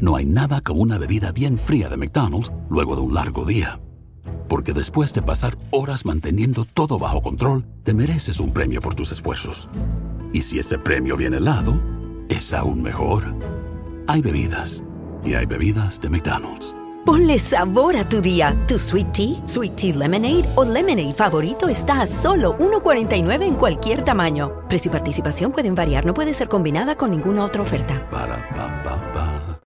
No hay nada como una bebida bien fría de McDonald's luego de un largo día. Porque después de pasar horas manteniendo todo bajo control, te mereces un premio por tus esfuerzos. Y si ese premio viene helado, es aún mejor. Hay bebidas. Y hay bebidas de McDonald's. Ponle sabor a tu día. Tu sweet tea, sweet tea lemonade o lemonade favorito está a solo 1.49 en cualquier tamaño. Precio y participación pueden variar, no puede ser combinada con ninguna otra oferta. Para pa pa pa.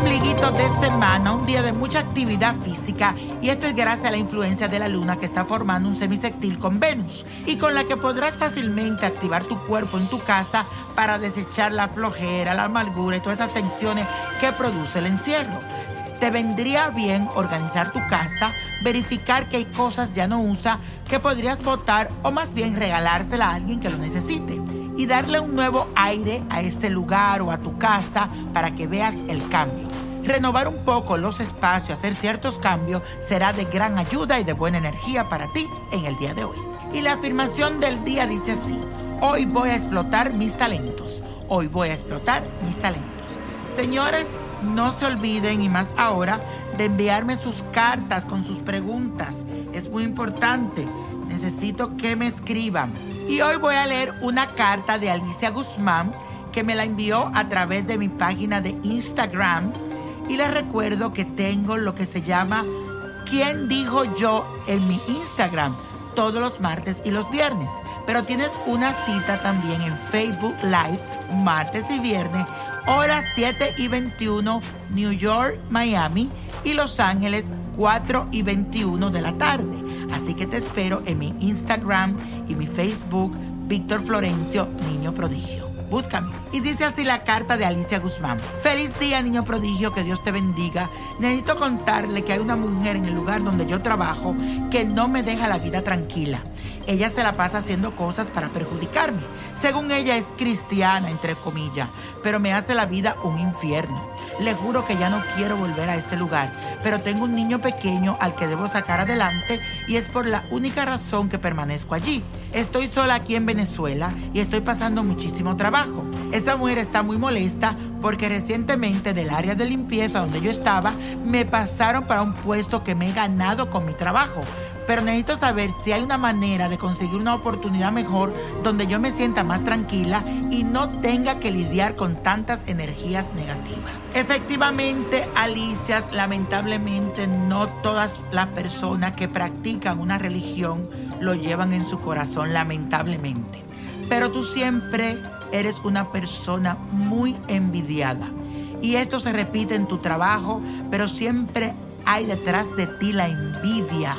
Ombliguito de semana, un día de mucha actividad física, y esto es gracias a la influencia de la luna que está formando un semisectil con Venus, y con la que podrás fácilmente activar tu cuerpo en tu casa para desechar la flojera, la amargura y todas esas tensiones que produce el encierro. Te vendría bien organizar tu casa, verificar qué cosas ya no usa, que podrías botar o más bien regalársela a alguien que lo necesite y darle un nuevo aire a este lugar o a tu casa para que veas el cambio. Renovar un poco los espacios, hacer ciertos cambios, será de gran ayuda y de buena energía para ti en el día de hoy. Y la afirmación del día dice así, hoy voy a explotar mis talentos, hoy voy a explotar mis talentos. Señores, no se olviden y más ahora de enviarme sus cartas con sus preguntas. Es muy importante. Necesito que me escriban. Y hoy voy a leer una carta de Alicia Guzmán que me la envió a través de mi página de Instagram. Y les recuerdo que tengo lo que se llama ¿Quién dijo yo en mi Instagram? Todos los martes y los viernes. Pero tienes una cita también en Facebook Live martes y viernes, horas 7 y 21, New York, Miami y Los Ángeles 4 y 21 de la tarde. Así que te espero en mi Instagram y mi Facebook, Víctor Florencio, Niño Prodigio. Búscame. Y dice así la carta de Alicia Guzmán. Feliz día, niño prodigio, que Dios te bendiga. Necesito contarle que hay una mujer en el lugar donde yo trabajo que no me deja la vida tranquila. Ella se la pasa haciendo cosas para perjudicarme. Según ella es cristiana, entre comillas, pero me hace la vida un infierno. Le juro que ya no quiero volver a ese lugar, pero tengo un niño pequeño al que debo sacar adelante y es por la única razón que permanezco allí. Estoy sola aquí en Venezuela y estoy pasando muchísimo trabajo. Esa mujer está muy molesta porque recientemente del área de limpieza donde yo estaba me pasaron para un puesto que me he ganado con mi trabajo. Pero necesito saber si hay una manera de conseguir una oportunidad mejor donde yo me sienta más tranquila y no tenga que lidiar con tantas energías negativas. Efectivamente, Alicia, lamentablemente no todas las personas que practican una religión lo llevan en su corazón, lamentablemente. Pero tú siempre eres una persona muy envidiada. Y esto se repite en tu trabajo, pero siempre hay detrás de ti la envidia.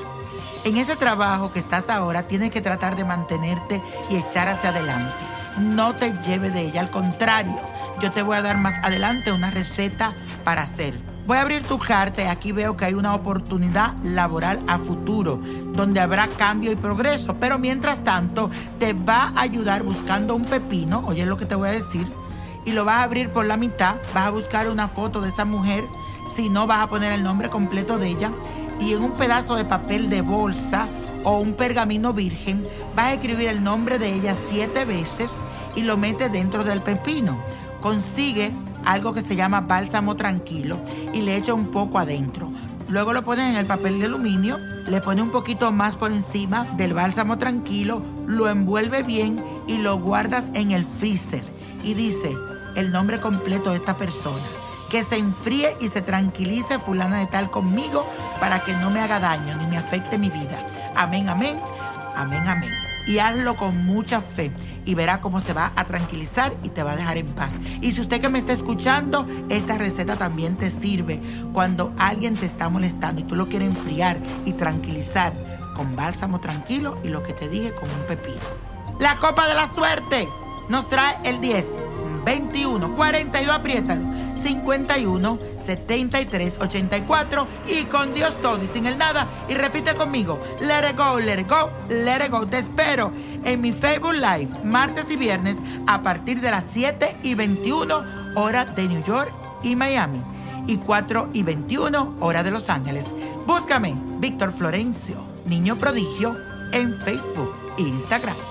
En ese trabajo que estás ahora tienes que tratar de mantenerte y echar hacia adelante. No te lleve de ella, al contrario, yo te voy a dar más adelante una receta para hacer. Voy a abrir tu carta y aquí veo que hay una oportunidad laboral a futuro, donde habrá cambio y progreso. Pero mientras tanto, te va a ayudar buscando un pepino, oye lo que te voy a decir, y lo vas a abrir por la mitad, vas a buscar una foto de esa mujer, si no vas a poner el nombre completo de ella, y en un pedazo de papel de bolsa o un pergamino virgen, vas a escribir el nombre de ella siete veces y lo metes dentro del pepino. Consigue algo que se llama bálsamo tranquilo y le echa un poco adentro. Luego lo pones en el papel de aluminio, le pone un poquito más por encima del bálsamo tranquilo, lo envuelve bien y lo guardas en el freezer. Y dice el nombre completo de esta persona. Que se enfríe y se tranquilice fulana de tal conmigo para que no me haga daño ni me afecte mi vida. Amén, amén, amén, amén. Y hazlo con mucha fe y verá cómo se va a tranquilizar y te va a dejar en paz. Y si usted que me está escuchando, esta receta también te sirve cuando alguien te está molestando y tú lo quieres enfriar y tranquilizar con bálsamo tranquilo y lo que te dije con un pepino. La copa de la suerte nos trae el 10, 21, 42, apriétalo, 51, 73, 84 y con Dios todo y sin el nada. Y repite conmigo, let it go, let it go, let it go. Te espero en mi Facebook Live, martes y viernes, a partir de las 7 y 21 hora de New York y Miami y 4 y 21 hora de Los Ángeles. Búscame, Víctor Florencio, Niño Prodigio, en Facebook e Instagram.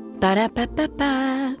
Para pa pa pa.